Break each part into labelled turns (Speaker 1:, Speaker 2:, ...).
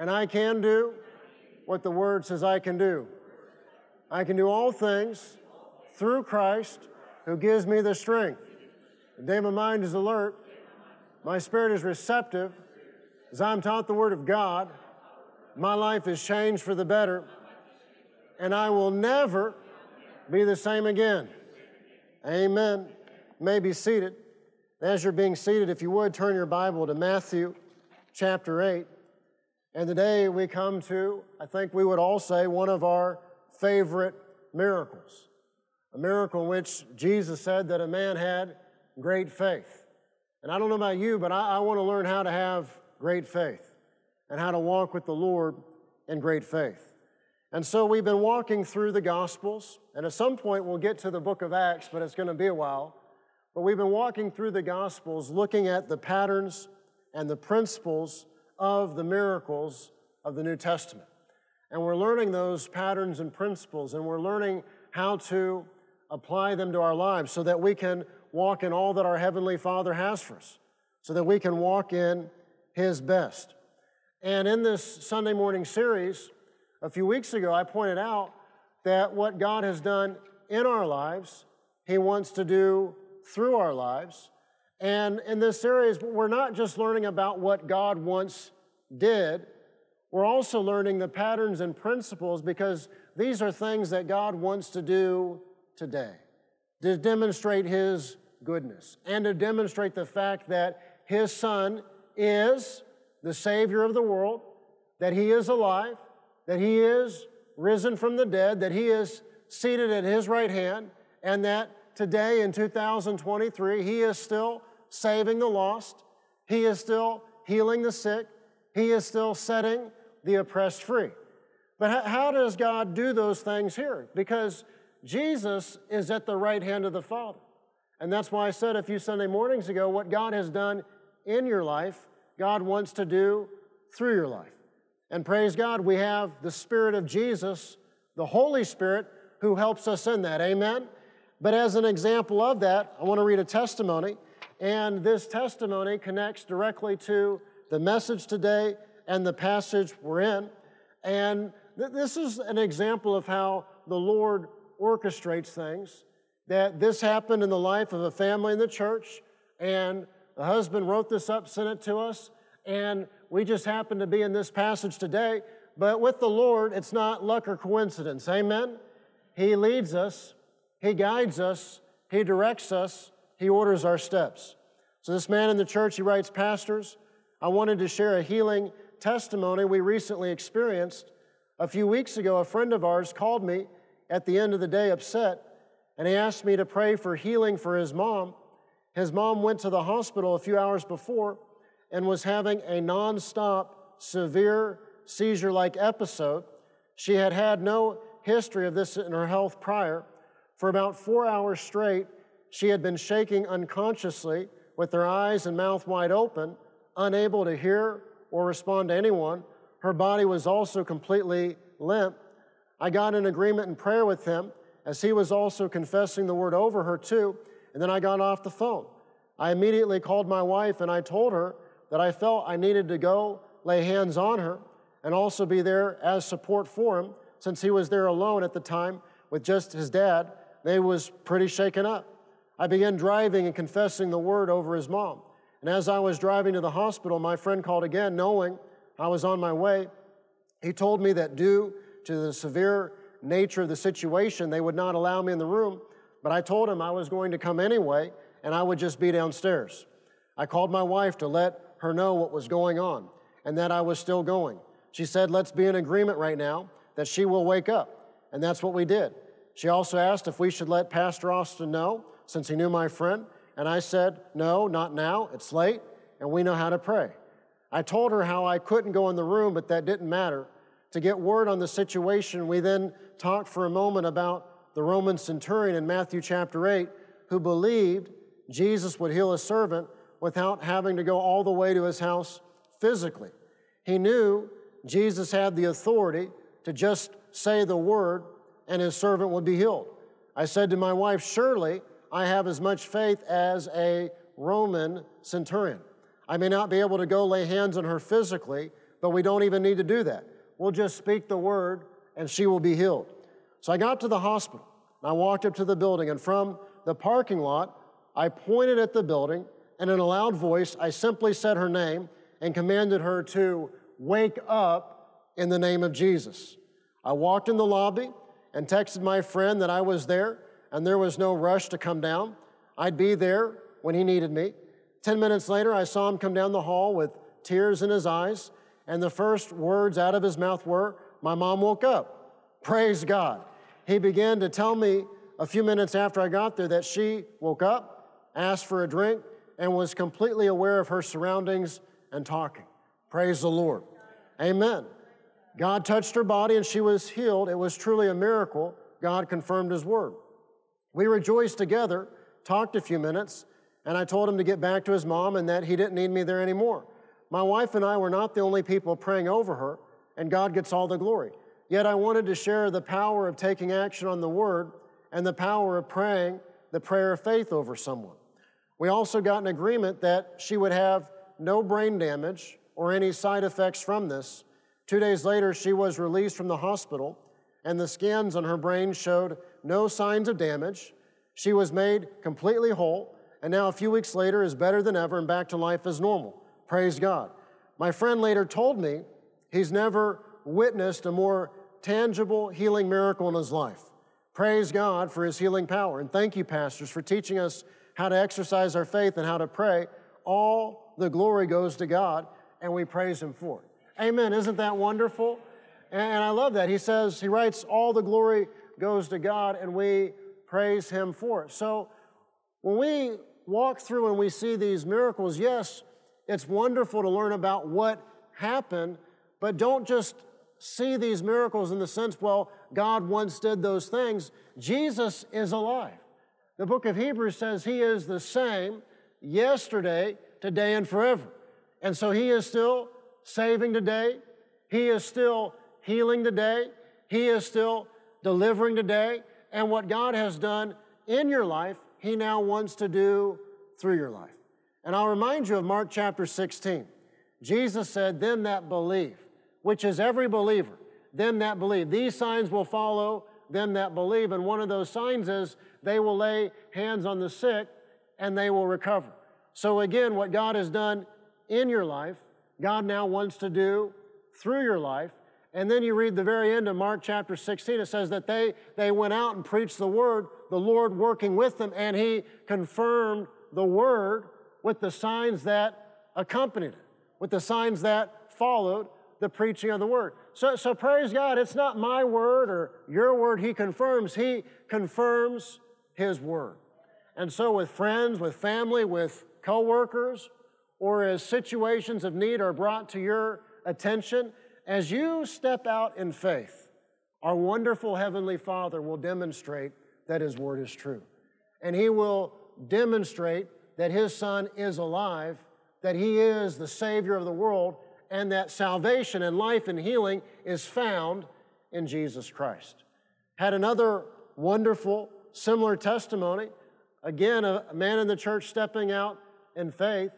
Speaker 1: and I can do what the Word says I can do. I can do all things through Christ who gives me the strength. The day my mind is alert, my spirit is receptive, as I'm taught the Word of God, my life is changed for the better, and I will never be the same again. Amen. You may be seated. As you're being seated, if you would turn your Bible to Matthew chapter 8. And today we come to, I think we would all say, one of our favorite miracles. A miracle in which Jesus said that a man had great faith. And I don't know about you, but I, I want to learn how to have great faith and how to walk with the Lord in great faith. And so we've been walking through the Gospels, and at some point we'll get to the book of Acts, but it's going to be a while. But we've been walking through the Gospels looking at the patterns and the principles of the miracles of the New Testament. And we're learning those patterns and principles, and we're learning how to apply them to our lives so that we can walk in all that our Heavenly Father has for us, so that we can walk in His best. And in this Sunday morning series, a few weeks ago, I pointed out that what God has done in our lives, He wants to do through our lives. And in this series, we're not just learning about what God once did, we're also learning the patterns and principles because these are things that God wants to do today to demonstrate His goodness and to demonstrate the fact that His Son is the Savior of the world, that He is alive, that He is risen from the dead, that He is seated at His right hand, and that today in 2023, He is still saving the lost, He is still healing the sick, He is still setting the oppressed free. But how does God do those things here? Because Jesus is at the right hand of the Father. And that's why I said a few Sunday mornings ago what God has done in your life, God wants to do through your life. And praise God, we have the Spirit of Jesus, the Holy Spirit, who helps us in that. Amen? But as an example of that, I want to read a testimony. And this testimony connects directly to the message today and the passage we're in. And th- this is an example of how the Lord orchestrates things. That this happened in the life of a family in the church, and the husband wrote this up, sent it to us, and we just happen to be in this passage today. But with the Lord, it's not luck or coincidence. Amen? He leads us, He guides us, He directs us, he orders our steps. So, this man in the church, he writes, Pastors, I wanted to share a healing testimony we recently experienced. A few weeks ago, a friend of ours called me at the end of the day upset, and he asked me to pray for healing for his mom. His mom went to the hospital a few hours before and was having a nonstop, severe seizure like episode. She had had no history of this in her health prior. For about four hours straight, she had been shaking unconsciously with her eyes and mouth wide open, unable to hear or respond to anyone. Her body was also completely limp. I got in agreement in prayer with him as he was also confessing the word over her too, and then I got off the phone. I immediately called my wife and I told her that I felt I needed to go lay hands on her and also be there as support for him since he was there alone at the time with just his dad. They was pretty shaken up. I began driving and confessing the word over his mom. And as I was driving to the hospital, my friend called again, knowing I was on my way. He told me that due to the severe nature of the situation, they would not allow me in the room. But I told him I was going to come anyway, and I would just be downstairs. I called my wife to let her know what was going on and that I was still going. She said, Let's be in agreement right now that she will wake up. And that's what we did. She also asked if we should let Pastor Austin know since he knew my friend. And I said, No, not now. It's late, and we know how to pray. I told her how I couldn't go in the room, but that didn't matter. To get word on the situation, we then talked for a moment about the Roman centurion in Matthew chapter 8 who believed Jesus would heal a servant without having to go all the way to his house physically. He knew Jesus had the authority to just say the word and his servant would be healed. I said to my wife, Surely I have as much faith as a Roman centurion. I may not be able to go lay hands on her physically, but we don't even need to do that. We'll just speak the word and she will be healed. So I got to the hospital. I walked up to the building, and from the parking lot, I pointed at the building, and in a loud voice, I simply said her name and commanded her to wake up in the name of Jesus. I walked in the lobby and texted my friend that I was there, and there was no rush to come down. I'd be there when he needed me. Ten minutes later, I saw him come down the hall with tears in his eyes, and the first words out of his mouth were, My mom woke up. Praise God. He began to tell me a few minutes after I got there that she woke up, asked for a drink, and was completely aware of her surroundings and talking. Praise the Lord. Amen. God touched her body and she was healed. It was truly a miracle. God confirmed his word. We rejoiced together, talked a few minutes, and I told him to get back to his mom and that he didn't need me there anymore. My wife and I were not the only people praying over her, and God gets all the glory. Yet I wanted to share the power of taking action on the word and the power of praying the prayer of faith over someone. We also got an agreement that she would have no brain damage or any side effects from this. Two days later, she was released from the hospital, and the scans on her brain showed no signs of damage. She was made completely whole, and now a few weeks later is better than ever and back to life as normal. Praise God. My friend later told me he's never witnessed a more tangible healing miracle in his life. Praise God for his healing power. And thank you, pastors, for teaching us how to exercise our faith and how to pray. All the glory goes to God, and we praise him for it. Amen. Isn't that wonderful? And I love that. He says, he writes, all the glory goes to God, and we praise him for it. So when we walk through and we see these miracles, yes, it's wonderful to learn about what happened, but don't just see these miracles in the sense, well, God once did those things. Jesus is alive. The book of Hebrews says he is the same yesterday, today, and forever. And so he is still saving today. He is still healing today. He is still delivering today. And what God has done in your life, he now wants to do through your life. And I'll remind you of Mark chapter 16. Jesus said, Them that believe, which is every believer, them that believe. These signs will follow them that believe. And one of those signs is they will lay hands on the sick and they will recover. So, again, what God has done in your life, God now wants to do through your life. And then you read the very end of Mark chapter 16, it says that they, they went out and preached the word, the Lord working with them, and He confirmed the word with the signs that accompanied it, with the signs that followed the preaching of the word. So, so praise God, it's not my word or your word He confirms, He confirms His word. And so, with friends, with family, with coworkers, or as situations of need are brought to your attention, as you step out in faith, our wonderful Heavenly Father will demonstrate that His Word is true. And He will demonstrate that His Son is alive, that He is the Savior of the world, and that salvation and life and healing is found in Jesus Christ. Had another wonderful, similar testimony. Again, a man in the church stepping out in faith.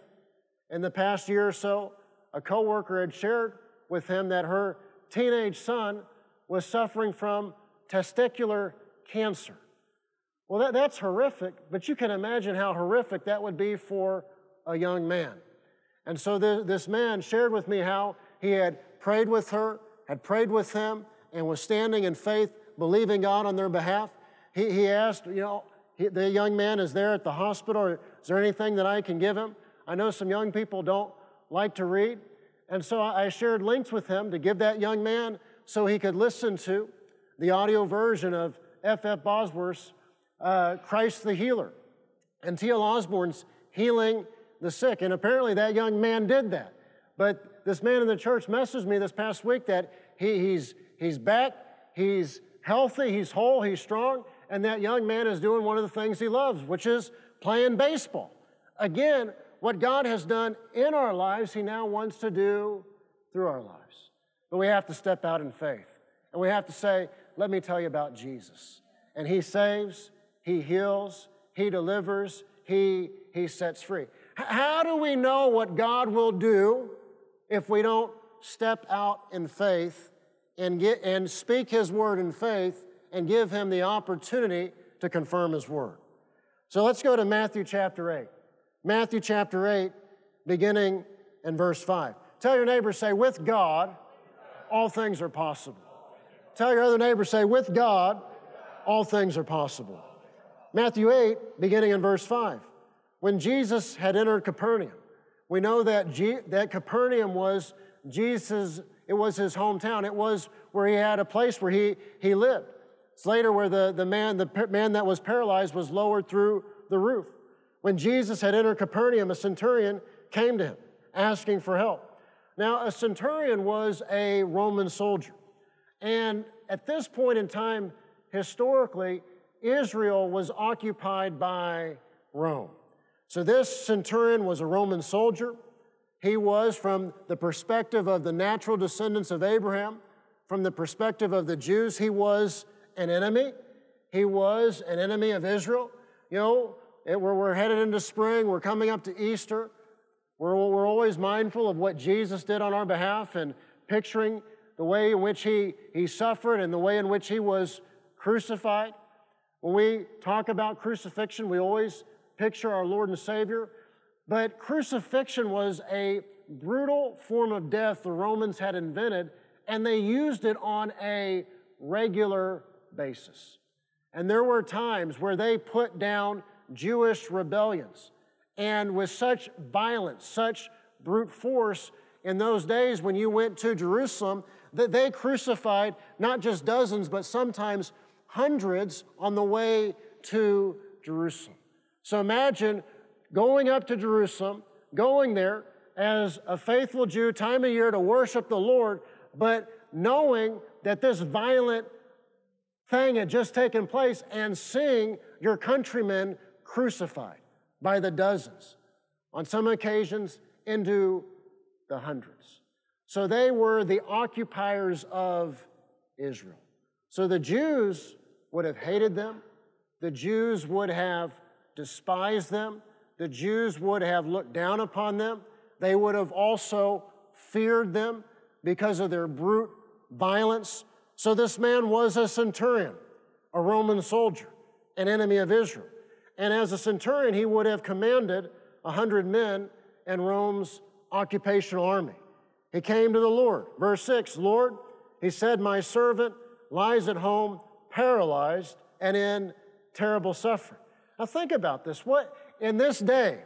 Speaker 1: In the past year or so, a coworker had shared with him that her teenage son was suffering from testicular cancer. Well, that, that's horrific, but you can imagine how horrific that would be for a young man. And so this, man shared with me how he had prayed with her, had prayed with him, and was standing in faith, believing God on their behalf. He, he asked, you know, he, the young man is there at the hospital. Is there anything that I can give him? I know some young people don't like to read. And so I shared links with him to give that young man so he could listen to the audio version of F.F. F. Bosworth's uh, Christ the Healer and T.L. Osborn's Healing the sick. And apparently that young man did that. But this man in the church messaged me this past week that he, he's, he's back, he's healthy, he's whole, he's strong, and that young man is doing one of the things he loves, which is playing baseball. Again, what God has done in our lives, He now wants to do through our lives. But we have to step out in faith. And we have to say, let me tell you about Jesus. And He saves, He heals, He delivers, He, he sets free. H- how do we know what God will do if we don't step out in faith and, get, and speak His word in faith and give Him the opportunity to confirm His word? So let's go to Matthew chapter 8. Matthew chapter 8, beginning in verse 5. Tell your neighbor, say, with God, all things are possible. Tell your other neighbor, say, with God, all things are possible. Matthew 8, beginning in verse 5. When Jesus had entered Capernaum, we know that, G- that Capernaum was Jesus, it was his hometown. It was where he had a place where he, he lived. It's later where the, the, man, the man that was paralyzed was lowered through the roof. When Jesus had entered Capernaum, a centurion came to him asking for help. Now, a centurion was a Roman soldier. And at this point in time, historically, Israel was occupied by Rome. So this centurion was a Roman soldier. He was, from the perspective of the natural descendants of Abraham, from the perspective of the Jews, he was an enemy. He was an enemy of Israel. You know, we're, we're headed into spring, we're coming up to Easter. We're, we're always mindful of what Jesus did on our behalf and picturing the way in which he, he suffered and the way in which he was crucified. When we talk about crucifixion, we always picture our Lord and Savior. But crucifixion was a brutal form of death the Romans had invented, and they used it on a regular basis. And there were times where they put down Jewish rebellions. And with such violence, such brute force, in those days when you went to Jerusalem, that they crucified not just dozens, but sometimes hundreds on the way to Jerusalem. So imagine going up to Jerusalem, going there as a faithful Jew, time of year to worship the Lord, but knowing that this violent thing had just taken place and seeing your countrymen crucified by the dozens, on some occasions into the hundreds. So they were the occupiers of Israel. So the Jews would have hated them, the Jews would have despised them, the Jews would have looked down upon them, they would have also feared them because of their brute violence. So this man was a centurion, a Roman soldier, an enemy of Israel. And as a centurion, he would have commanded a hundred men in Rome's occupational army. He came to the Lord. Verse 6 Lord, he said, My servant lies at home, paralyzed and in terrible suffering. Now think about this. What in this day,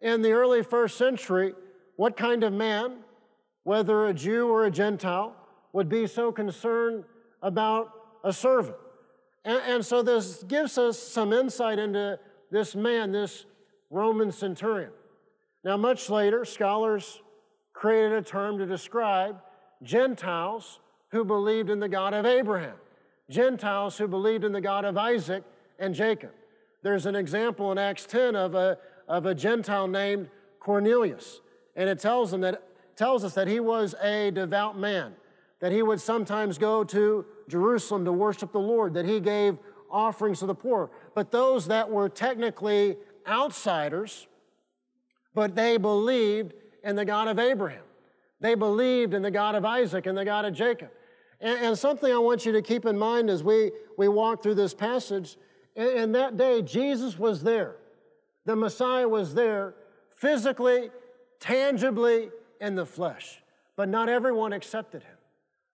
Speaker 1: in the early first century, what kind of man, whether a Jew or a Gentile, would be so concerned about a servant? And, and so this gives us some insight into this man, this Roman centurion. Now, much later, scholars created a term to describe Gentiles who believed in the God of Abraham, Gentiles who believed in the God of Isaac and Jacob. There's an example in Acts 10 of a, of a Gentile named Cornelius, and it tells, them that, tells us that he was a devout man, that he would sometimes go to Jerusalem to worship the Lord, that he gave offerings to the poor. But those that were technically outsiders, but they believed in the God of Abraham. They believed in the God of Isaac and the God of Jacob. And, and something I want you to keep in mind as we, we walk through this passage, in, in that day, Jesus was there. The Messiah was there physically, tangibly, in the flesh. But not everyone accepted him.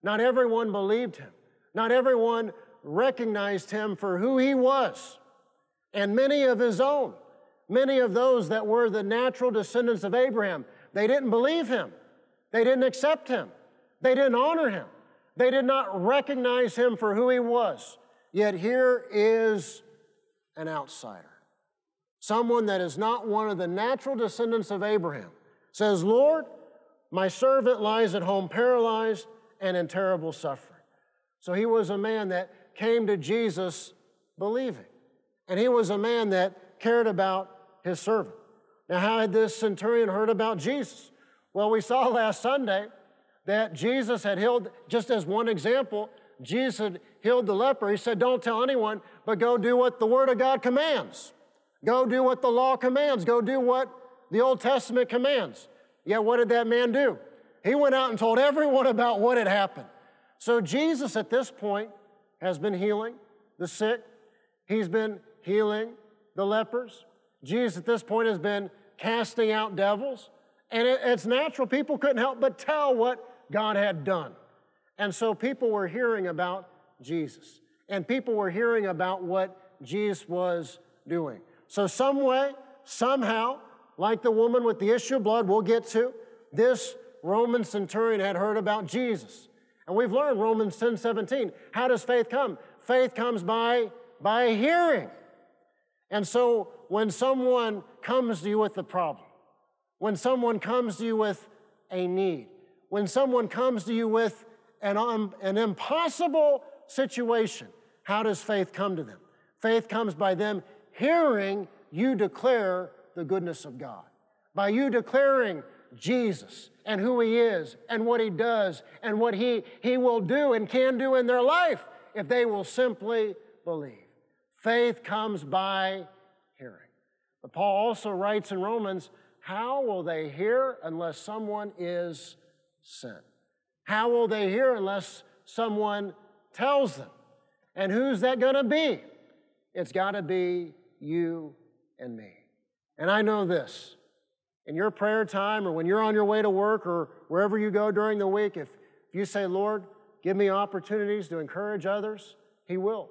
Speaker 1: Not everyone believed him. Not everyone recognized him for who he was. And many of his own, many of those that were the natural descendants of Abraham, they didn't believe him. They didn't accept him. They didn't honor him. They did not recognize him for who he was. Yet here is an outsider. Someone that is not one of the natural descendants of Abraham says, Lord, My servant lies at home paralyzed and in terrible suffering. So he was a man that came to Jesus believing. And he was a man that cared about his servant. Now, how had this centurion heard about Jesus? Well, we saw last Sunday that Jesus had healed, just as one example, Jesus had healed the leper. He said, Don't tell anyone, but go do what the Word of God commands. Go do what the law commands. Go do what the Old Testament commands. Yet, what did that man do? He went out and told everyone about what had happened. So, Jesus at this point has been healing the sick, he's been healing the lepers. Jesus at this point has been casting out devils. And it, it's natural. People couldn't help but tell what God had done. And so people were hearing about Jesus. And people were hearing about what Jesus was doing. So, some way, somehow, like the woman with the issue of blood, we'll get to, this Roman centurion had heard about Jesus. And we've learned Romans 10 17. How does faith come? Faith comes by, by hearing. And so when someone comes to you with a problem, when someone comes to you with a need, when someone comes to you with an, um, an impossible situation, how does faith come to them? Faith comes by them hearing you declare the goodness of God, by you declaring Jesus and who He is and what He does and what He, he will do and can do in their life if they will simply believe. Faith comes by hearing. But Paul also writes in Romans, How will they hear unless someone is sent? How will they hear unless someone tells them? And who's that going to be? It's got to be you and me. And I know this in your prayer time or when you're on your way to work or wherever you go during the week, if, if you say, Lord, give me opportunities to encourage others, He will.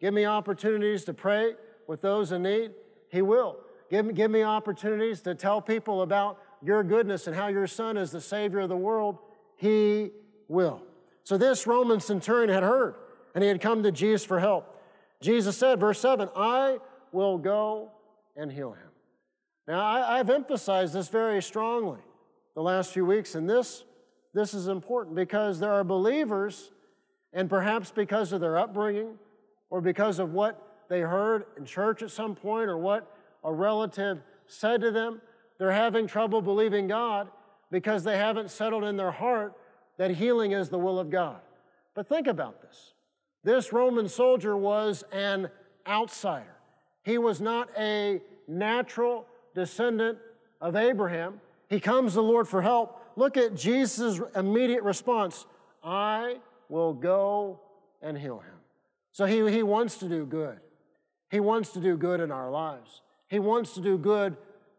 Speaker 1: Give me opportunities to pray with those in need, He will. Give give me opportunities to tell people about your goodness and how your Son is the Savior of the world, He will. So this Roman centurion had heard, and he had come to Jesus for help. Jesus said, verse 7, I will go and heal him. Now, I, have emphasized this very strongly the last few weeks, and this, this is important because there are believers, and perhaps because of their upbringing or because of what they heard in church at some point or what a relative said to them, they're having trouble believing God because they haven't settled in their heart that healing is the will of God. But think about this. This Roman soldier was an outsider. He was not a natural descendant of Abraham. He comes to the Lord for help. Look at Jesus' immediate response I will go and heal him. So he, he wants to do good. He wants to do good in our lives. He wants to do good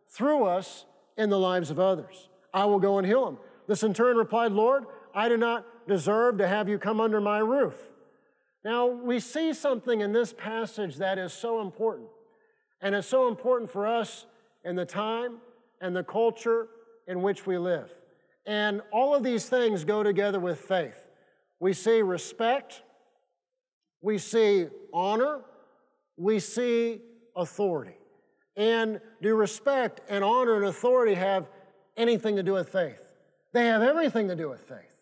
Speaker 1: through us in the lives of others. I will go and heal him. The centurion replied, Lord, I do not deserve to have you come under my roof. Now, we see something in this passage that is so important. And it's so important for us and the time and the culture in which we live. And all of these things go together with faith. We see respect, we see honor, we see authority. And do respect and honor and authority have anything to do with faith? They have everything to do with faith.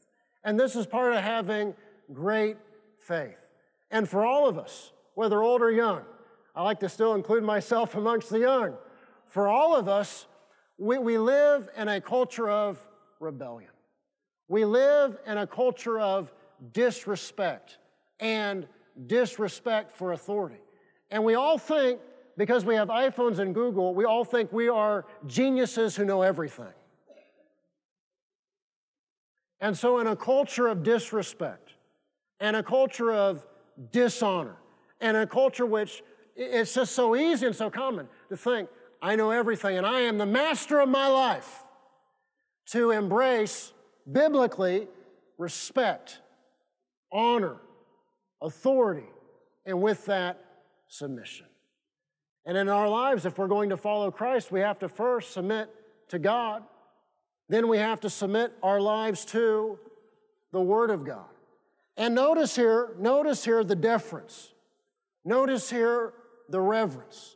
Speaker 1: And this is part of having great faith. And for all of us, whether old or young, I like to still include myself amongst the young for all of us, we, we live in a culture of rebellion. We live in a culture of disrespect and disrespect for authority. And we all think, because we have iPhones and Google, we all think we are geniuses who know everything. And so, in a culture of disrespect and a culture of dishonor and a culture which it's just so easy and so common to think, I know everything, and I am the master of my life. To embrace biblically respect, honor, authority, and with that, submission. And in our lives, if we're going to follow Christ, we have to first submit to God. Then we have to submit our lives to the Word of God. And notice here, notice here the deference. Notice here the reverence.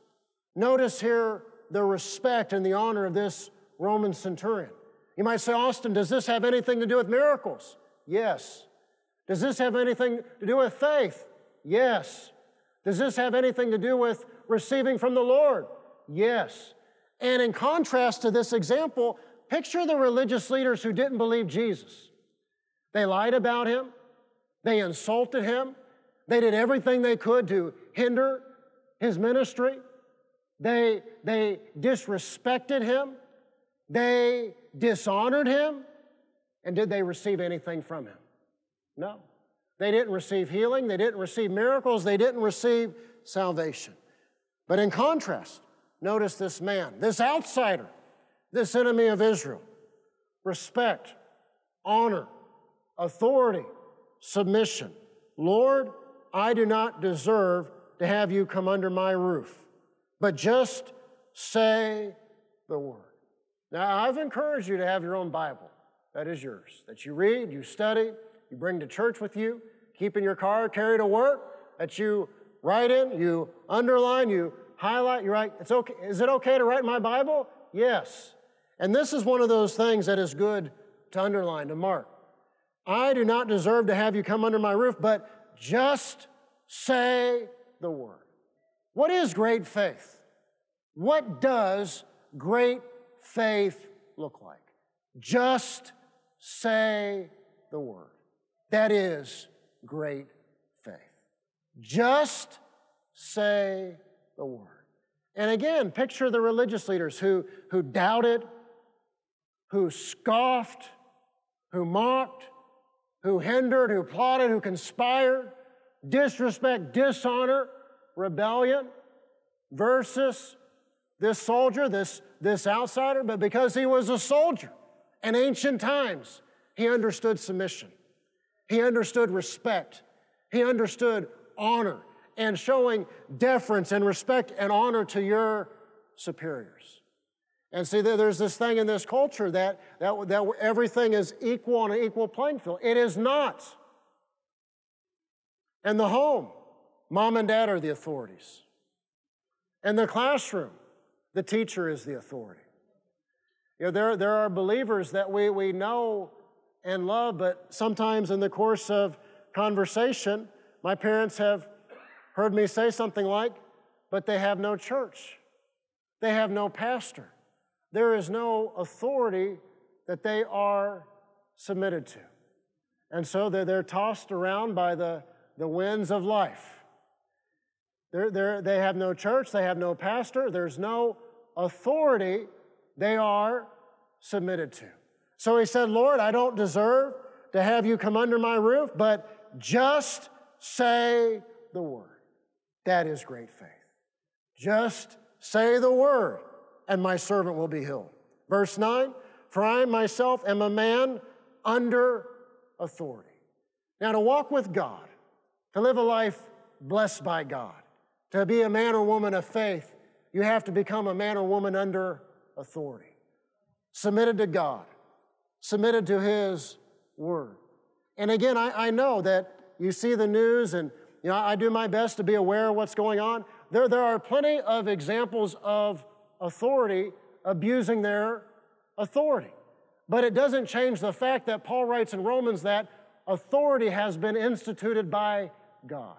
Speaker 1: Notice here the respect and the honor of this Roman centurion. You might say, Austin, does this have anything to do with miracles? Yes. Does this have anything to do with faith? Yes. Does this have anything to do with receiving from the Lord? Yes. And in contrast to this example, picture the religious leaders who didn't believe Jesus. They lied about him, they insulted him, they did everything they could to hinder his ministry. They, they disrespected him. They dishonored him. And did they receive anything from him? No. They didn't receive healing. They didn't receive miracles. They didn't receive salvation. But in contrast, notice this man, this outsider, this enemy of Israel. Respect, honor, authority, submission. Lord, I do not deserve to have you come under my roof, but just say the word. Now, I've encouraged you to have your own Bible. That is yours. That you read, you study, you bring to church with you, keep in your car, carry to work, that you write in, you underline, you highlight, you write. It's okay. Is it okay to write my Bible? Yes. And this is one of those things that is good to underline, to mark. I do not deserve to have you come under my roof, but just say the word. What is great faith? What does great faith look like? Just say the word. That is great faith. Just say the word. And again, picture the religious leaders who, who doubted, who scoffed, who mocked, who hindered, who plotted, who conspired, disrespect, dishonor, rebellion, versus this soldier, this, this outsider, but because he was a soldier in ancient times, he understood submission. He understood respect. He understood honor and showing deference and respect and honor to your superiors. And see, there's this thing in this culture that, that, that everything is equal on an equal playing field. It is not. In the home, mom and dad are the authorities. In the classroom, the teacher is the authority. You know, there, there are believers that we, we know and love, but sometimes in the course of conversation, my parents have heard me say something like, but they have no church. They have no pastor. There is no authority that they are submitted to. And so they're, they're tossed around by the, the winds of life. They're, they're, they have no church, they have no pastor, there's no authority they are submitted to. So he said, Lord, I don't deserve to have you come under my roof, but just say the word. That is great faith. Just say the word and my servant will be healed. Verse 9, for I myself am a man under authority. Now, to walk with God, to live a life blessed by God, to be a man or woman of faith, you have to become a man or woman under authority, submitted to God, submitted to His Word. And again, I, I know that you see the news, and you know, I do my best to be aware of what's going on. There, there are plenty of examples of authority abusing their authority. But it doesn't change the fact that Paul writes in Romans that authority has been instituted by God.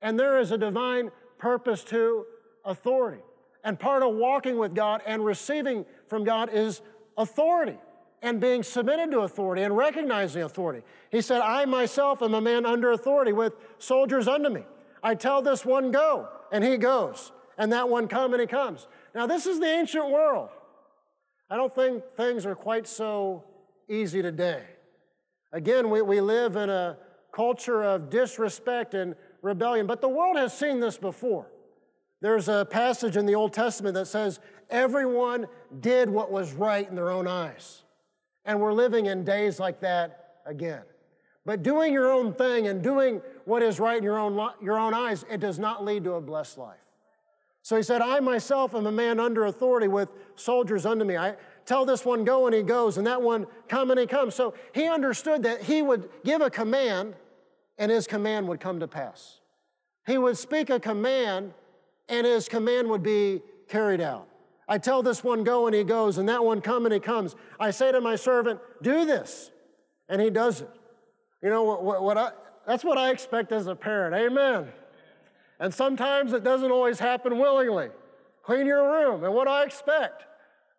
Speaker 1: And there is a divine purpose to authority. And part of walking with God and receiving from God is authority and being submitted to authority and recognizing authority. He said, I myself am a man under authority with soldiers under me. I tell this one go, and he goes, and that one come, and he comes. Now, this is the ancient world. I don't think things are quite so easy today. Again, we, we live in a culture of disrespect and rebellion, but the world has seen this before. There's a passage in the Old Testament that says, Everyone did what was right in their own eyes. And we're living in days like that again. But doing your own thing and doing what is right in your own, your own eyes, it does not lead to a blessed life. So he said, I myself am a man under authority with soldiers under me. I tell this one go and he goes, and that one come and he comes. So he understood that he would give a command and his command would come to pass. He would speak a command and his command would be carried out. I tell this one, go, and he goes, and that one, come, and he comes. I say to my servant, do this, and he does it. You know, what, what, what I, that's what I expect as a parent. Amen. And sometimes it doesn't always happen willingly. Clean your room. And what I expect?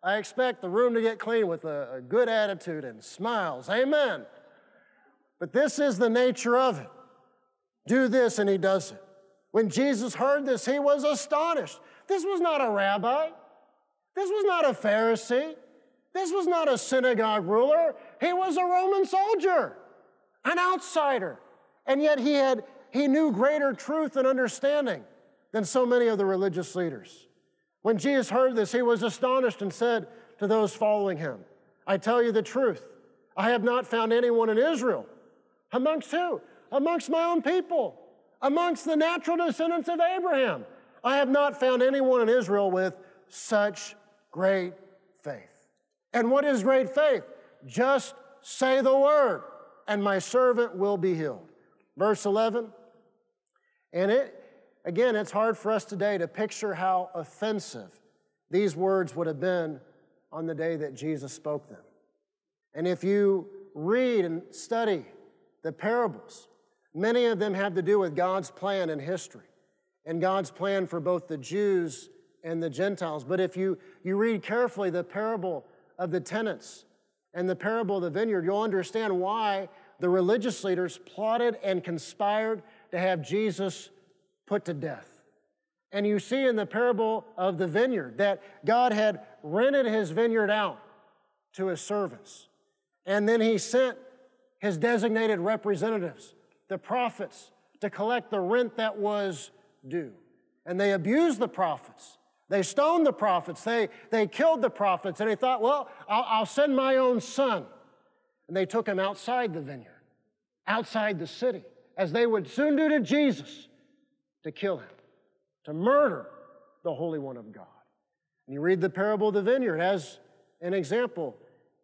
Speaker 1: I expect the room to get clean with a, a good attitude and smiles. Amen. But this is the nature of it. Do this, and he does it. When Jesus heard this, he was astonished. This was not a rabbi. This was not a Pharisee. This was not a synagogue ruler. He was a Roman soldier, an outsider. And yet he had he knew greater truth and understanding than so many of the religious leaders. When Jesus heard this, he was astonished and said to those following him, I tell you the truth. I have not found anyone in Israel. Amongst who? Amongst my own people, amongst the natural descendants of Abraham. I have not found anyone in Israel with such great faith. And what is great faith? Just say the word, and my servant will be healed. Verse 11. And it, again, it's hard for us today to picture how offensive these words would have been on the day that Jesus spoke them. And if you read and study the parables, many of them have to do with God's plan in history and God's plan for both the Jews and the Gentiles. But if you, you read carefully the parable of the tenants and the parable of the vineyard, you'll understand why the religious leaders plotted and conspired to have Jesus put to death. And you see in the parable of the vineyard that God had rented his vineyard out to his servants. And then he sent his designated representatives, the prophets, to collect the rent that was due. And they abused the prophets. They stoned the prophets. They, they killed the prophets. And he thought, well, I'll, I'll send my own son. And they took him outside the vineyard, outside the city, as they would soon do to Jesus, to kill him, to murder the Holy One of God. And you read the parable of the vineyard as an example.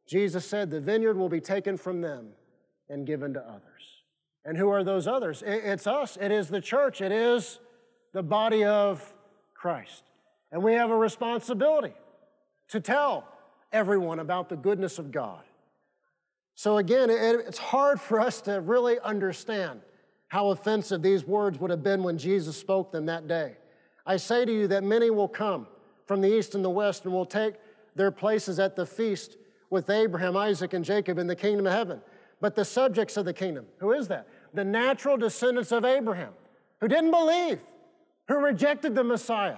Speaker 1: Jesus said, The vineyard will be taken from them and given to others. And who are those others? It's us, it is the church, it is the body of Christ. And we have a responsibility to tell everyone about the goodness of God. So, again, it's hard for us to really understand how offensive these words would have been when Jesus spoke them that day. I say to you that many will come from the east and the west and will take their places at the feast with Abraham, Isaac, and Jacob in the kingdom of heaven. But the subjects of the kingdom, who is that? The natural descendants of Abraham, who didn't believe, who rejected the Messiah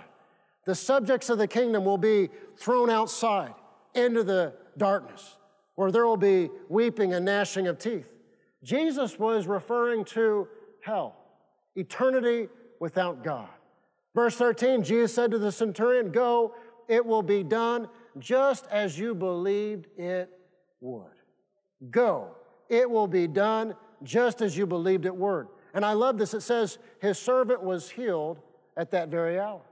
Speaker 1: the subjects of the kingdom will be thrown outside into the darkness, where there will be weeping and gnashing of teeth. Jesus was referring to hell, eternity without God. Verse 13, Jesus said to the centurion, Go, it will be done just as you believed it would. Go, it will be done just as you believed it would. And I love this. It says, His servant was healed at that very hour.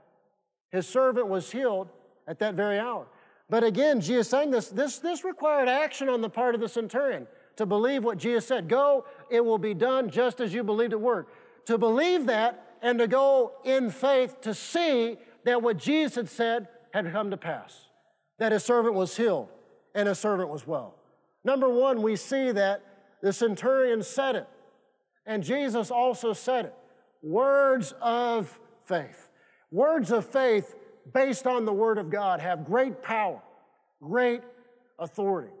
Speaker 1: His servant was healed at that very hour. But again, Jesus saying this, this, this required action on the part of the centurion to believe what Jesus said. Go, it will be done just as you believed it were. To believe that and to go in faith to see that what Jesus had said had come to pass, that his servant was healed and his servant was well. Number one, we see that the centurion said it, and Jesus also said it. Words of faith. Words of faith based on the Word of God have great power, great authority.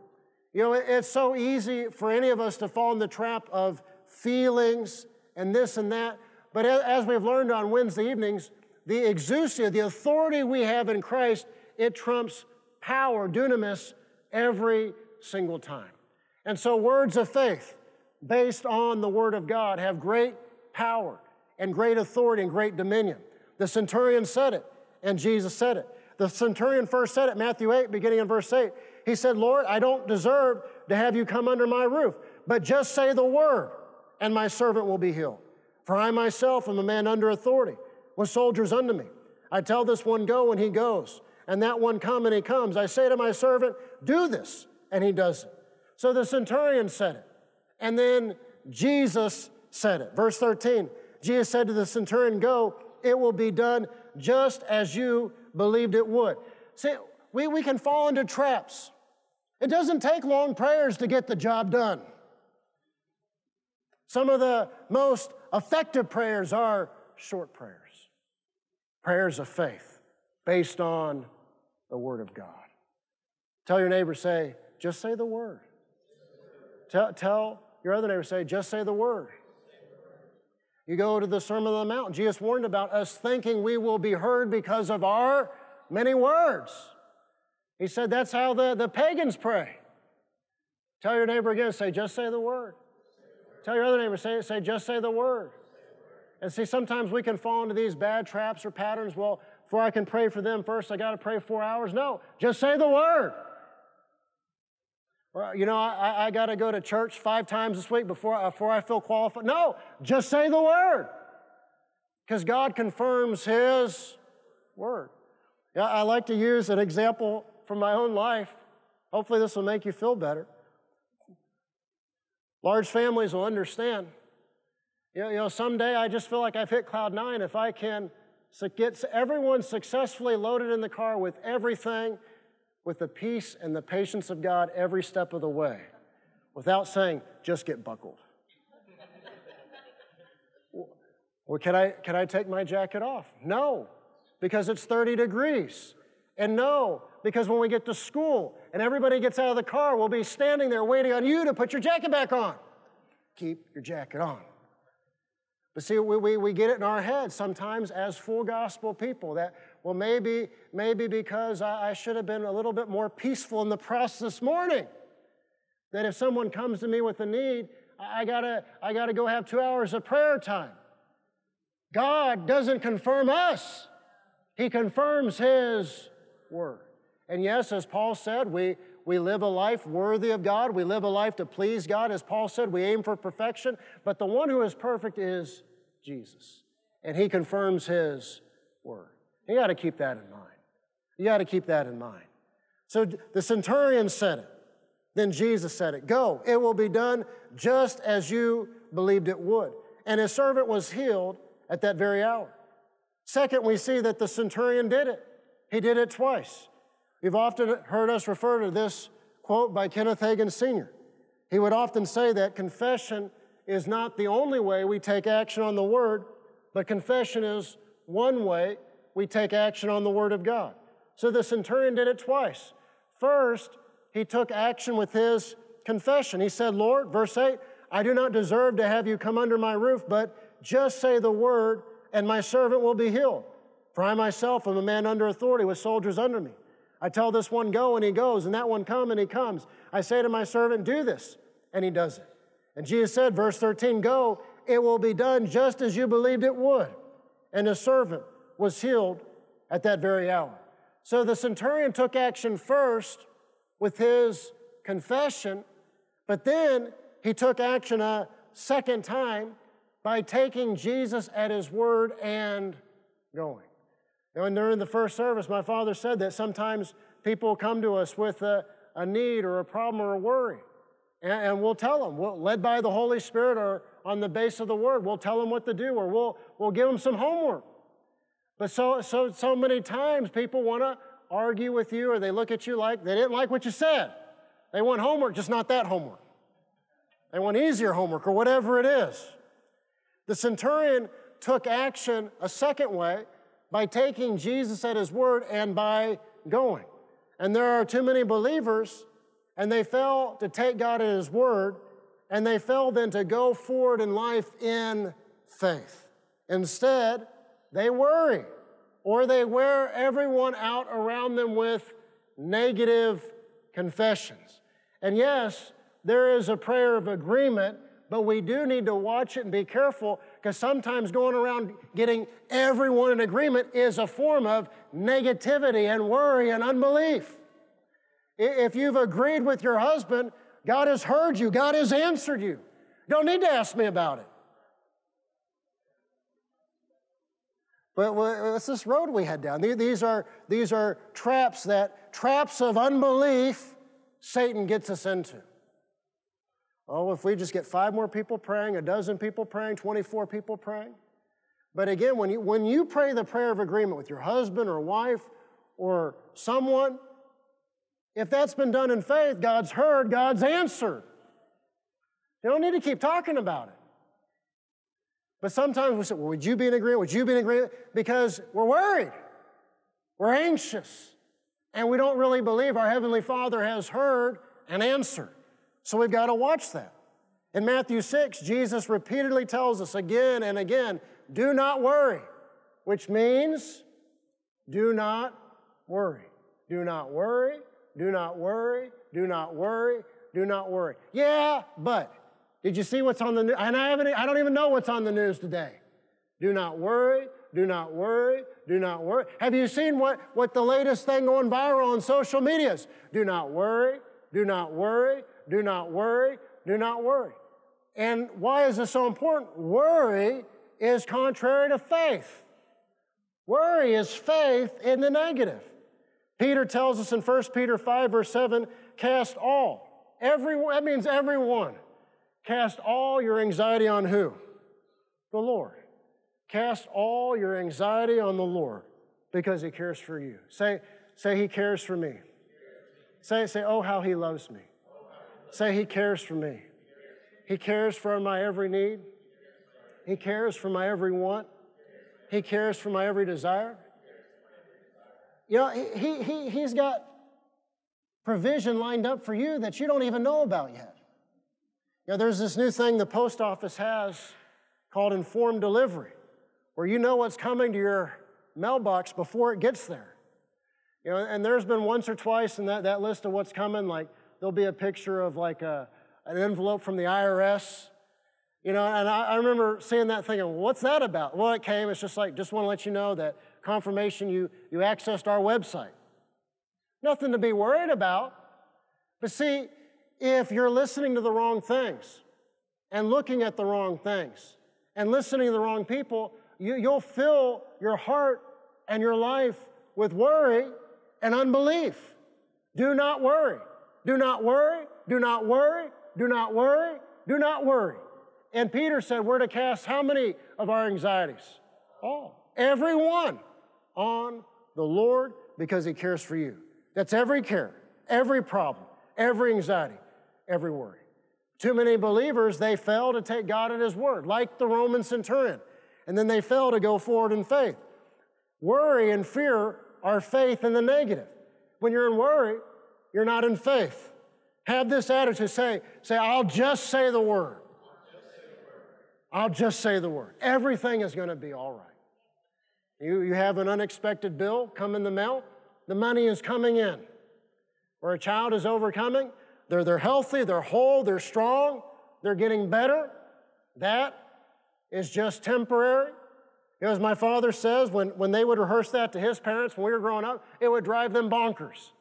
Speaker 1: You know, it's so easy for any of us to fall in the trap of feelings and this and that. But as we've learned on Wednesday evenings, the exousia, the authority we have in Christ, it trumps power, dunamis, every single time. And so, words of faith based on the Word of God have great power and great authority and great dominion. The centurion said it, and Jesus said it. The centurion first said it, Matthew 8, beginning in verse 8. He said, Lord, I don't deserve to have you come under my roof, but just say the word, and my servant will be healed. For I myself am a man under authority, with soldiers under me. I tell this one, go, and he goes, and that one, come, and he comes. I say to my servant, do this, and he does it. So the centurion said it, and then Jesus said it. Verse 13, Jesus said to the centurion, Go, it will be done just as you believed it would. see, we, we can fall into traps. It doesn't take long prayers to get the job done. Some of the most effective prayers are short prayers, prayers of faith based on the Word of God. Tell your neighbor, say, just say the Word. Tell, tell your other neighbor, say, just say the Word. You go to the Sermon on the Mount, Jesus warned about us thinking we will be heard because of our many words. He said that's how the, the pagans pray. Tell your neighbor again, say, just say the word. Tell your other neighbor, say, say, just say the word. And see, sometimes we can fall into these bad traps or patterns. Well, before I can pray for them first, I got to pray four hours. No, just say the word. You know, I, I got to go to church five times this week before, uh, before I feel qualified. No, just say the word. Because God confirms His word. Yeah, I like to use an example from my own life. Hopefully, this will make you feel better. Large families will understand. You know, you know, someday I just feel like I've hit cloud nine if I can get everyone successfully loaded in the car with everything, with the peace and the patience of God every step of the way, without saying, just get buckled. well, can I, can I take my jacket off? No, because it's 30 degrees. And no, because when we get to school and everybody gets out of the car, we'll be standing there waiting on you to put your jacket back on. Keep your jacket on. But see, we, we, we get it in our heads sometimes as full gospel people that, well, maybe, maybe because I, I should have been a little bit more peaceful in the press this morning. That if someone comes to me with a need, I gotta, I gotta go have two hours of prayer time. God doesn't confirm us, He confirms His word. And yes, as Paul said, we, we live a life worthy of God. We live a life to please God. As Paul said, we aim for perfection. But the one who is perfect is Jesus. And he confirms his word. You got to keep that in mind. You got to keep that in mind. So the centurion said it. Then Jesus said it Go, it will be done just as you believed it would. And his servant was healed at that very hour. Second, we see that the centurion did it. He did it twice. You've often heard us refer to this quote by Kenneth Hagin Sr. He would often say that confession is not the only way we take action on the Word, but confession is one way we take action on the Word of God. So the centurion did it twice. First, he took action with his confession. He said, Lord, verse 8, I do not deserve to have you come under my roof, but just say the word, and my servant will be healed. For I myself am a man under authority with soldiers under me. I tell this one, go, and he goes, and that one, come, and he comes. I say to my servant, do this, and he does it. And Jesus said, verse 13, go, it will be done just as you believed it would. And his servant was healed at that very hour. So the centurion took action first with his confession, but then he took action a second time by taking Jesus at his word and going. And during the first service, my father said that sometimes people come to us with a, a need or a problem or a worry. And, and we'll tell them, we'll, led by the Holy Spirit or on the base of the Word, we'll tell them what to do or we'll, we'll give them some homework. But so, so, so many times people want to argue with you or they look at you like they didn't like what you said. They want homework, just not that homework. They want easier homework or whatever it is. The centurion took action a second way by taking Jesus at his word and by going. And there are too many believers, and they fail to take God at his word, and they fail then to go forward in life in faith. Instead, they worry or they wear everyone out around them with negative confessions. And yes, there is a prayer of agreement, but we do need to watch it and be careful because sometimes going around getting everyone in agreement is a form of negativity and worry and unbelief. If you've agreed with your husband, God has heard you, God has answered you. Don't need to ask me about it. But what's this road we head down? These are, these are traps that, traps of unbelief Satan gets us into. Oh, if we just get five more people praying, a dozen people praying, 24 people praying. But again, when you, when you pray the prayer of agreement with your husband or wife or someone. If that's been done in faith, God's heard, God's answered. You don't need to keep talking about it. But sometimes we say, well, would you be in agreement? Would you be in agreement? Because we're worried. We're anxious. And we don't really believe our Heavenly Father has heard and answered. So we've got to watch that. In Matthew 6, Jesus repeatedly tells us again and again do not worry, which means do not worry. Do not worry, do not worry, do not worry, do not worry. Yeah, but did you see what's on the news? And I, haven't, I don't even know what's on the news today. Do not worry, do not worry, do not worry. Have you seen what, what the latest thing going viral on social media is? Do not worry, do not worry, do not worry, do not worry. And why is this so important? Worry is contrary to faith. Worry is faith in the negative. Peter tells us in 1 Peter 5, verse 7, cast all. Every, that means everyone. Cast all your anxiety on who? The Lord. Cast all your anxiety on the Lord because He cares for you. Say, say He cares for me. Say, say, oh, how He loves me. Say, He cares for me. He cares for my every need. He cares for my every want. He cares for my every desire. You know, he, he, he's got provision lined up for you that you don't even know about yet. You know, there's this new thing the post office has called informed delivery, where you know what's coming to your mailbox before it gets there. You know, and there's been once or twice in that, that list of what's coming, like there'll be a picture of like a, an envelope from the IRS you know, and I, I, remember seeing that thinking, what's that about? Well, it came, it's just like, just want to let you know that confirmation you, you accessed our website. Nothing to be worried about. But see, if you're listening to the wrong things and looking at the wrong things and listening to the wrong people, you, you'll fill your heart and your life with worry and unbelief. Do not worry. Do not worry. Do not worry. Do not worry. Do not worry. And Peter said, We're to cast how many of our anxieties? All. Every one on the Lord because He cares for you. That's every care, every problem, every anxiety, every worry. Too many believers, they fail to take God at His word, like the Roman centurion, and then they fail to go forward in faith. Worry and fear are faith in the negative. When you're in worry, you're not in faith. Have this attitude say, say, I'll just say the word. I'll just say the word. Everything is going to be all right. You, you have an unexpected bill come in the mail, the money is coming in. Or a child is overcoming, they're, they're healthy, they're whole, they're strong, they're getting better. That is just temporary. You know, as my father says, when, when they would rehearse that to his parents when we were growing up, it would drive them bonkers.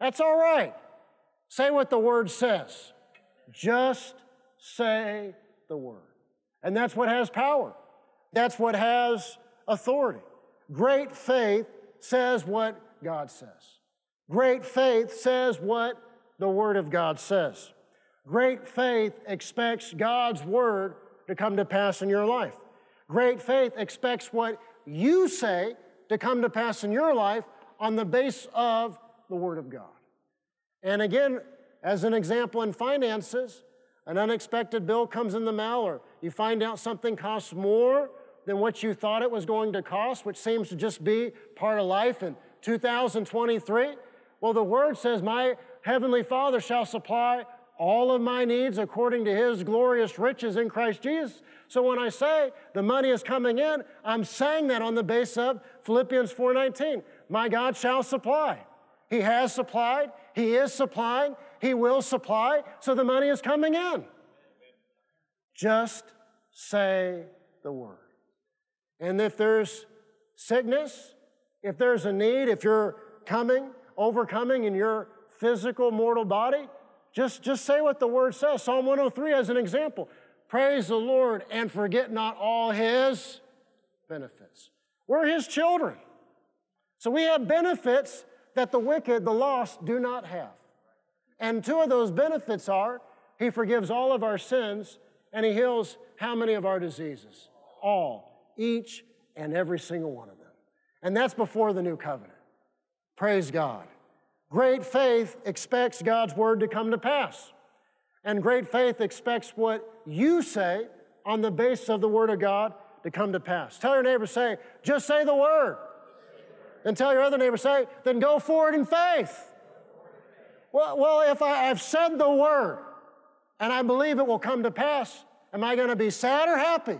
Speaker 1: That's all right. Say what the word says. Just say the word. And that's what has power. That's what has authority. Great faith says what God says. Great faith says what the Word of God says. Great faith expects God's Word to come to pass in your life. Great faith expects what you say to come to pass in your life on the base of the Word of God. And again, as an example in finances, an unexpected bill comes in the mail, or you find out something costs more than what you thought it was going to cost, which seems to just be part of life in 2023. Well, the word says, My heavenly Father shall supply all of my needs according to his glorious riches in Christ Jesus. So when I say the money is coming in, I'm saying that on the base of Philippians 4:19. My God shall supply. He has supplied, he is supplying, he will supply, so the money is coming in. Just say the word. And if there's sickness, if there's a need, if you're coming, overcoming in your physical mortal body, just, just say what the word says. Psalm 103 as an example. Praise the Lord and forget not all his benefits. We're his children. So we have benefits that the wicked, the lost, do not have. And two of those benefits are He forgives all of our sins and He heals how many of our diseases? All, each and every single one of them. And that's before the new covenant. Praise God. Great faith expects God's word to come to pass. And great faith expects what you say on the basis of the word of God to come to pass. Tell your neighbor, say, just say the word. And tell your other neighbor, say, then go forward in faith. Well, well if I, have said the word and I believe it will come to pass, am I going to be sad or happy?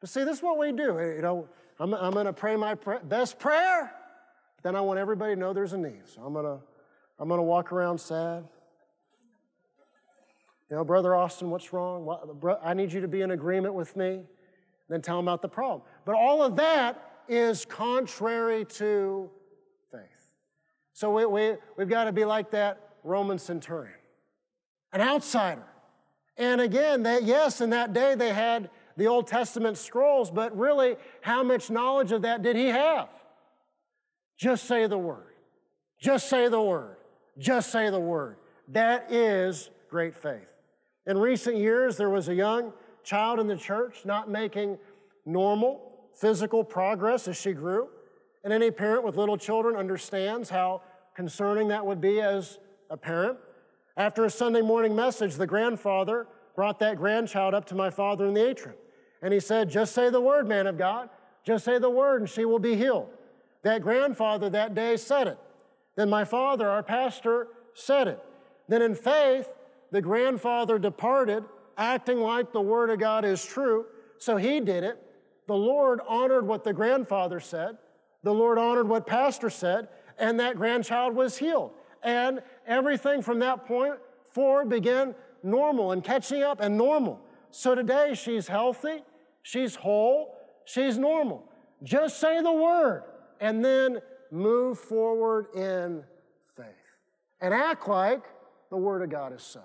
Speaker 1: But see, this is what we do. You know, I'm, I'm going to pray my best prayer, then I want everybody to know there's a need. So I'm to I'm to walk around sad. You know, Brother Austin, what's wrong? I need you to be in agreement with me. Then tell him about the problem. But all of that is contrary to faith. So we, we, we've got to be like that Roman centurion, an outsider. And again, that, yes, in that day they had the Old Testament scrolls, but really, how much knowledge of that did he have? Just say the word. Just say the word. Just say the word. That is great faith. In recent years, there was a young child in the church not making normal physical progress as she grew. And any parent with little children understands how concerning that would be as a parent. After a Sunday morning message, the grandfather brought that grandchild up to my father in the atrium. And he said, Just say the word, man of God. Just say the word, and she will be healed. That grandfather that day said it. Then my father, our pastor, said it. Then in faith, the grandfather departed, acting like the word of God is true. So he did it. The Lord honored what the grandfather said. The Lord honored what pastor said, and that grandchild was healed. And everything from that point forward began normal and catching up and normal. So today she's healthy, she's whole, she's normal. Just say the word and then move forward in faith and act like the word of God is so.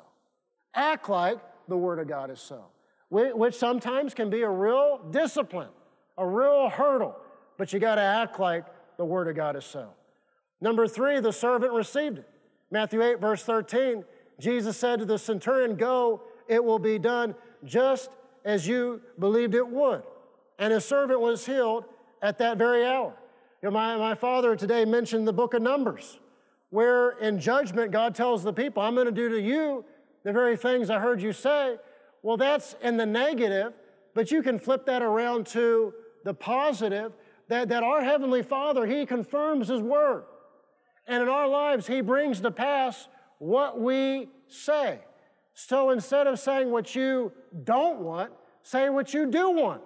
Speaker 1: Act like the Word of God is so, which sometimes can be a real discipline, a real hurdle, but you got to act like the Word of God is so. Number three, the servant received it. Matthew 8, verse 13, Jesus said to the centurion, Go, it will be done just as you believed it would. And his servant was healed at that very hour. You know, my, my father today mentioned the book of Numbers, where in judgment God tells the people, I'm going to do to you the very things I heard you say. Well, that's in the negative, but you can flip that around to the positive that, that our Heavenly Father, He confirms His Word. And in our lives, He brings to pass what we say. So instead of saying what you don't want, say what you do want.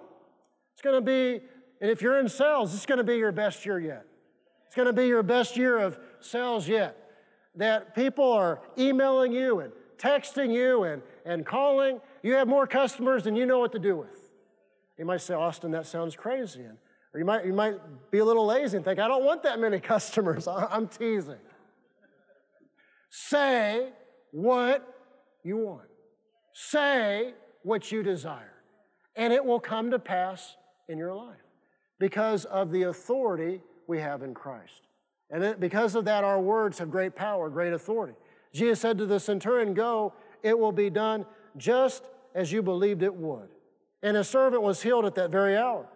Speaker 1: It's going to be, and if you're in sales, it's going to be your best year yet. It's going to be your best year of sales yet. That people are emailing you and texting you and, and calling. You have more customers than you know what to do with. You might say, Austin, that sounds crazy. And, or you might, you might be a little lazy and think, I don't want that many customers. I'm teasing. Say what you want. Say what you desire. And it will come to pass in your life because of the authority we have in Christ. And because of that, our words have great power, great authority. Jesus said to the centurion, Go, it will be done just as you believed it would. And his servant was healed at that very hour.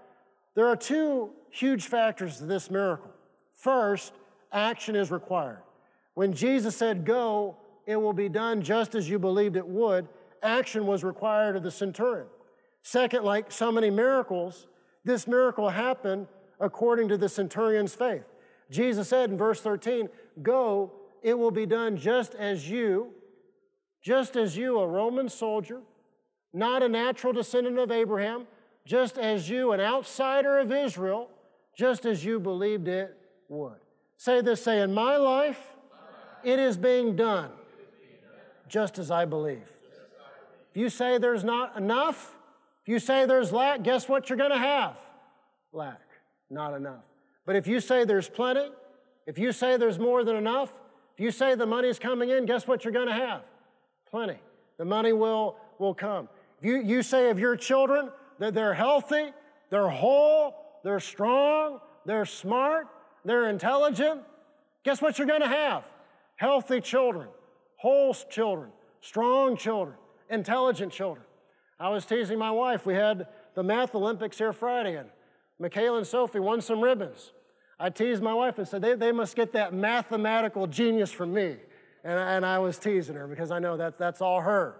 Speaker 1: There are two huge factors to this miracle. First, action is required. When Jesus said, Go, it will be done just as you believed it would, action was required of the centurion. Second, like so many miracles, this miracle happened according to the centurion's faith. Jesus said in verse 13, Go, it will be done just as you, just as you, a Roman soldier, not a natural descendant of Abraham, just as you, an outsider of Israel, just as you believed it would. Say this, say, in my life, it is being done just as I believe. If you say there's not enough, if you say there's lack, guess what you're going to have? Lack, not enough. But if you say there's plenty, if you say there's more than enough, if you say the money's coming in, guess what you're going to have? Plenty. The money will, will come. If you, you say of your children that they're healthy, they're whole, they're strong, they're smart, they're intelligent, guess what you're going to have? Healthy children, whole children, strong children, intelligent children. I was teasing my wife. We had the math Olympics here Friday, and Michaela and Sophie won some ribbons. I teased my wife and said, they, they must get that mathematical genius from me. And, and I was teasing her because I know that that's all her.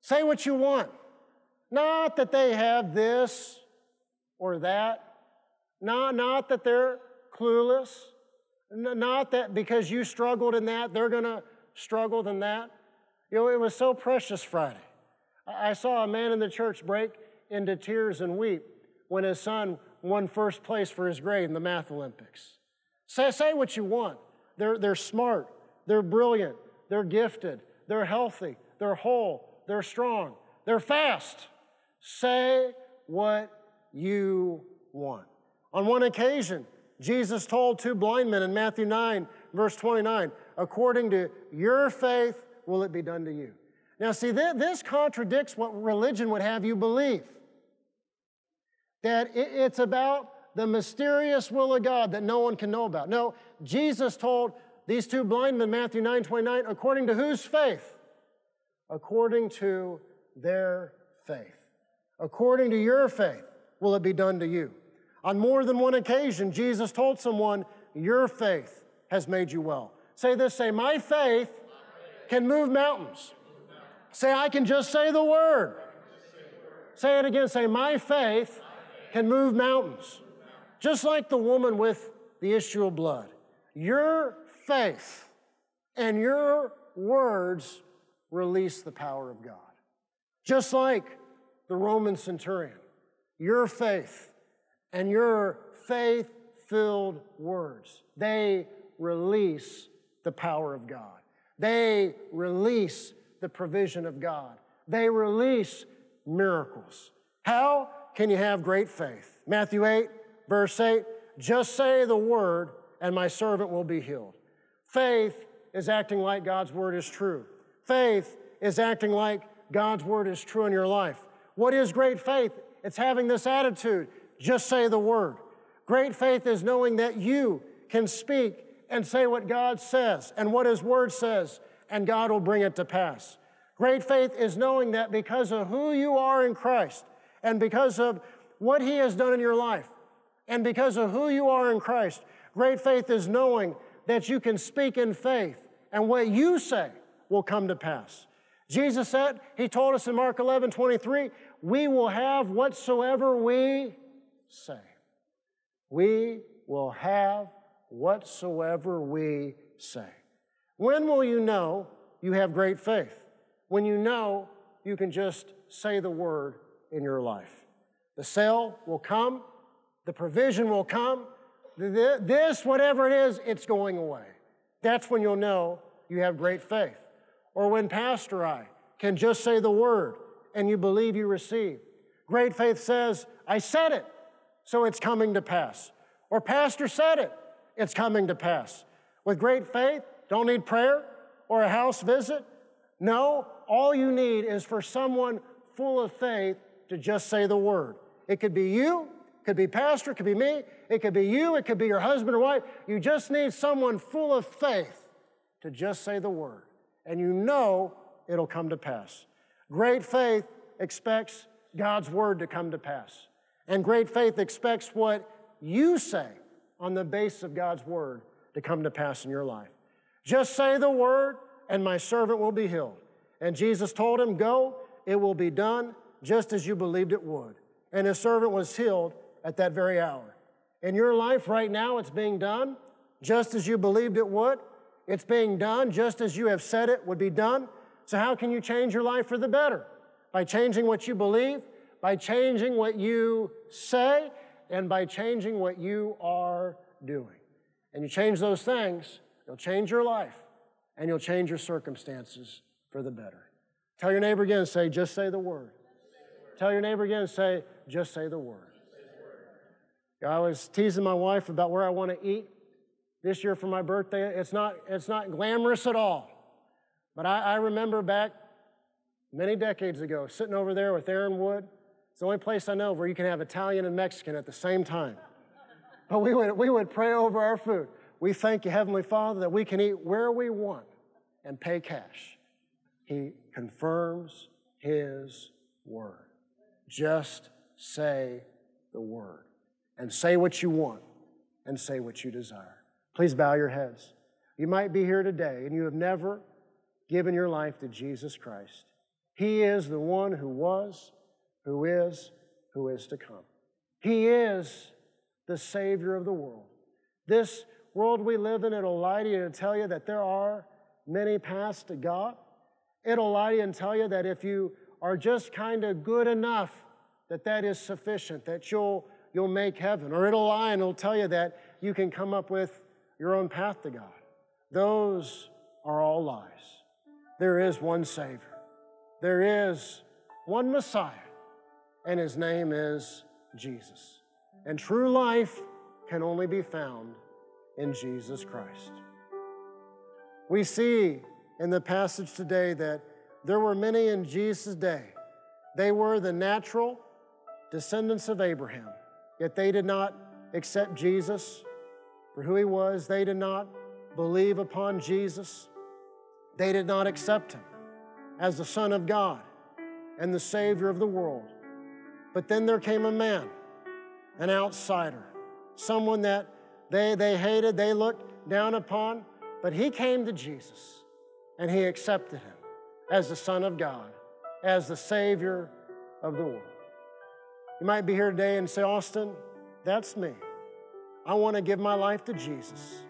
Speaker 1: Say what you want. Not that they have this or that. Not, not that they're clueless. Not that because you struggled in that, they're going to struggle in that. You know, it was so precious Friday. I saw a man in the church break into tears and weep when his son won first place for his grade in the math Olympics. Say, say what you want. They're, they're smart, they're brilliant, they're gifted, they're healthy, they're whole, they're strong, they're fast. Say what you want. On one occasion, Jesus told two blind men in Matthew 9, verse 29, according to your faith will it be done to you. Now, see, this contradicts what religion would have you believe that it's about the mysterious will of God that no one can know about. No, Jesus told these two blind men, Matthew 9 29, according to whose faith? According to their faith. According to your faith will it be done to you. On more than one occasion, Jesus told someone, Your faith has made you well. Say this say, My faith can move mountains. Say, I can just say the word. Say it again. Say, My faith can move mountains. Just like the woman with the issue of blood. Your faith and your words release the power of God. Just like the Roman centurion, your faith and your faith filled words, they release the power of God. They release the provision of God. They release miracles. How? can you have great faith? Matthew 8, verse 8 just say the word, and my servant will be healed. Faith is acting like God's word is true. Faith is acting like God's word is true in your life. What is great faith? It's having this attitude just say the word. Great faith is knowing that you can speak and say what God says and what His word says, and God will bring it to pass. Great faith is knowing that because of who you are in Christ, and because of what He has done in your life, and because of who you are in Christ. Great faith is knowing that you can speak in faith, and what you say will come to pass. Jesus said, He told us in Mark 11 23, we will have whatsoever we say. We will have whatsoever we say. When will you know you have great faith? When you know you can just say the word in your life. The sale will come, the provision will come. This, whatever it is, it's going away. That's when you'll know you have great faith. Or when Pastor I can just say the word and you believe you receive. Great faith says, I said it, so it's coming to pass. Or Pastor said it, it's coming to pass. With great faith, don't need prayer or a house visit. No, all you need is for someone full of faith to just say the word. It could be you, it could be pastor, it could be me, it could be you, it could be your husband or wife. You just need someone full of faith to just say the word. And you know it'll come to pass. Great faith expects God's word to come to pass. And great faith expects what you say on the basis of God's word to come to pass in your life. Just say the word, and my servant will be healed. And Jesus told him, Go, it will be done just as you believed it would. And his servant was healed at that very hour. In your life right now, it's being done just as you believed it would. It's being done just as you have said it would be done. So, how can you change your life for the better? By changing what you believe, by changing what you say, and by changing what you are doing. And you change those things, you'll change your life and you'll change your circumstances for the better. Tell your neighbor again, say, just say the word. Tell your neighbor again, say, just say the word. I was teasing my wife about where I want to eat this year for my birthday. It's not, it's not glamorous at all. But I, I remember back many decades ago sitting over there with Aaron Wood. It's the only place I know where you can have Italian and Mexican at the same time. But we would, we would pray over our food. We thank you, Heavenly Father, that we can eat where we want and pay cash. He confirms His word. Just say the word and say what you want and say what you desire. Please bow your heads. You might be here today and you have never given your life to Jesus Christ. He is the one who was, who is, who is to come. He is the Savior of the world. This world we live in, it'll lie to you and tell you that there are many paths to God. It'll lie to you and tell you that if you are just kind of good enough, that that is sufficient, that you'll, you'll make heaven. Or it'll lie and it'll tell you that you can come up with your own path to God. Those are all lies. There is one Savior. There is one Messiah, and his name is Jesus. And true life can only be found in Jesus Christ. We see in the passage today that there were many in Jesus' day. They were the natural descendants of Abraham, yet they did not accept Jesus for who he was. They did not believe upon Jesus. They did not accept him as the Son of God and the Savior of the world. But then there came a man, an outsider, someone that they, they hated, they looked down upon, but he came to Jesus and he accepted him as the Son of God, as the Savior of the world. You might be here today and say, Austin, that's me. I want to give my life to Jesus.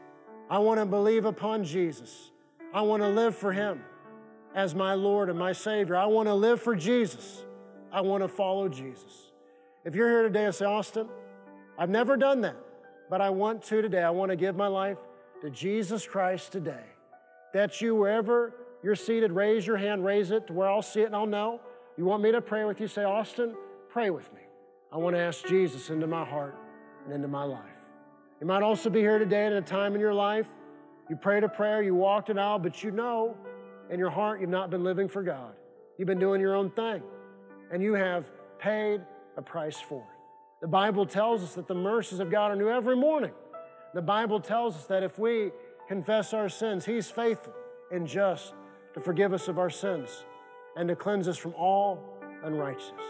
Speaker 1: I want to believe upon Jesus. I want to live for Him as my Lord and my Savior. I want to live for Jesus. I want to follow Jesus. If you're here today and say, Austin, I've never done that, but I want to today. I want to give my life to Jesus Christ today. That's you, wherever you're seated, raise your hand, raise it to where I'll see it and I'll know. You want me to pray with you? Say, Austin, pray with me. I want to ask Jesus into my heart and into my life. You might also be here today at a time in your life. You prayed a prayer, you walked an aisle, but you know in your heart you've not been living for God. You've been doing your own thing, and you have paid a price for it. The Bible tells us that the mercies of God are new every morning. The Bible tells us that if we confess our sins, He's faithful and just to forgive us of our sins and to cleanse us from all unrighteousness.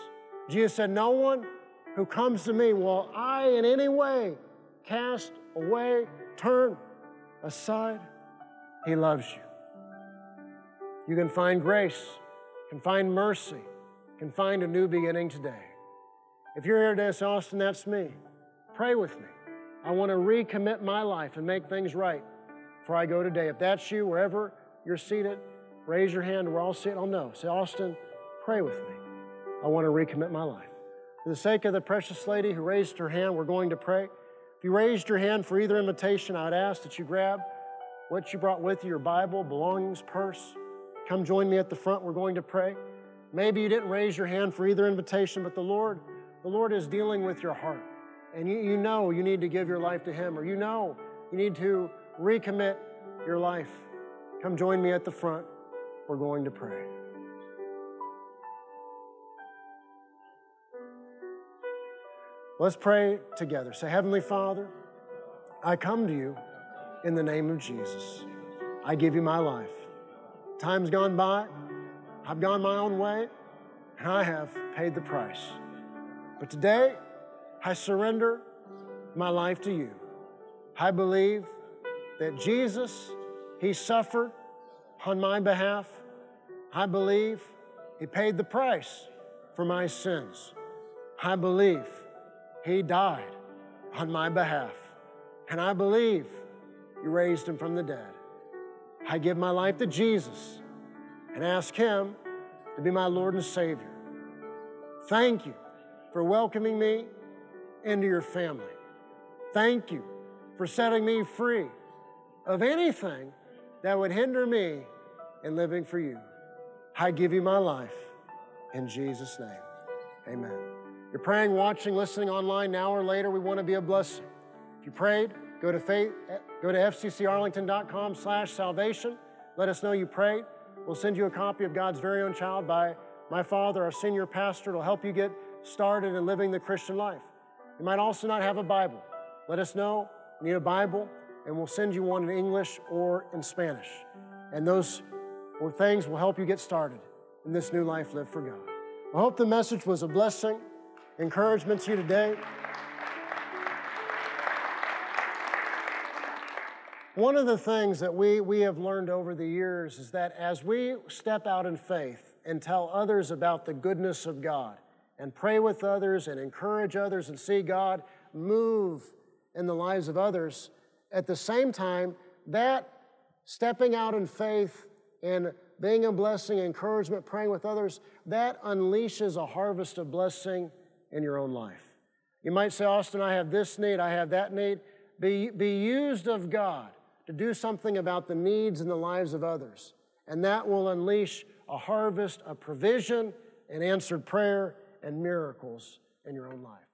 Speaker 1: Jesus said, No one who comes to me will I in any way cast away, turn aside. He loves you. You can find grace, can find mercy, can find a new beginning today. If you're here today, say, Austin, that's me. Pray with me. I want to recommit my life and make things right before I go today. If that's you, wherever you're seated, raise your hand. We're all seated. Oh, I'll know. Say, Austin, pray with me. I want to recommit my life. For the sake of the precious lady who raised her hand, we're going to pray. If you raised your hand for either invitation, I'd ask that you grab what you brought with you your Bible, belongings, purse. Come join me at the front. We're going to pray. Maybe you didn't raise your hand for either invitation, but the Lord, the Lord is dealing with your heart. And you, you know you need to give your life to Him, or you know you need to recommit your life. Come join me at the front. We're going to pray. Let's pray together. Say, Heavenly Father, I come to you in the name of Jesus. I give you my life. Time's gone by, I've gone my own way, and I have paid the price. But today, I surrender my life to you. I believe that Jesus, He suffered on my behalf. I believe He paid the price for my sins. I believe He died on my behalf. And I believe You raised Him from the dead. I give my life to Jesus and ask Him to be my Lord and Savior. Thank you for welcoming me into your family. Thank you for setting me free of anything that would hinder me in living for you. I give you my life in Jesus' name. Amen. You're praying, watching, listening online now or later. We want to be a blessing. If you prayed, go to faith, go to fccarlington.com slash salvation. Let us know you prayed. We'll send you a copy of God's very own child by my father, our senior pastor. It'll help you get started in living the Christian life. You might also not have a Bible. Let us know. Need a Bible, and we'll send you one in English or in Spanish. And those things will help you get started in this new life lived for God. I hope the message was a blessing, encouragement to you today. One of the things that we, we have learned over the years is that as we step out in faith and tell others about the goodness of God and pray with others and encourage others and see God move in the lives of others, at the same time, that stepping out in faith and being a blessing, encouragement, praying with others, that unleashes a harvest of blessing in your own life. You might say, Austin, I have this need, I have that need. Be, be used of God to do something about the needs and the lives of others. And that will unleash a harvest of provision and answered prayer and miracles in your own life.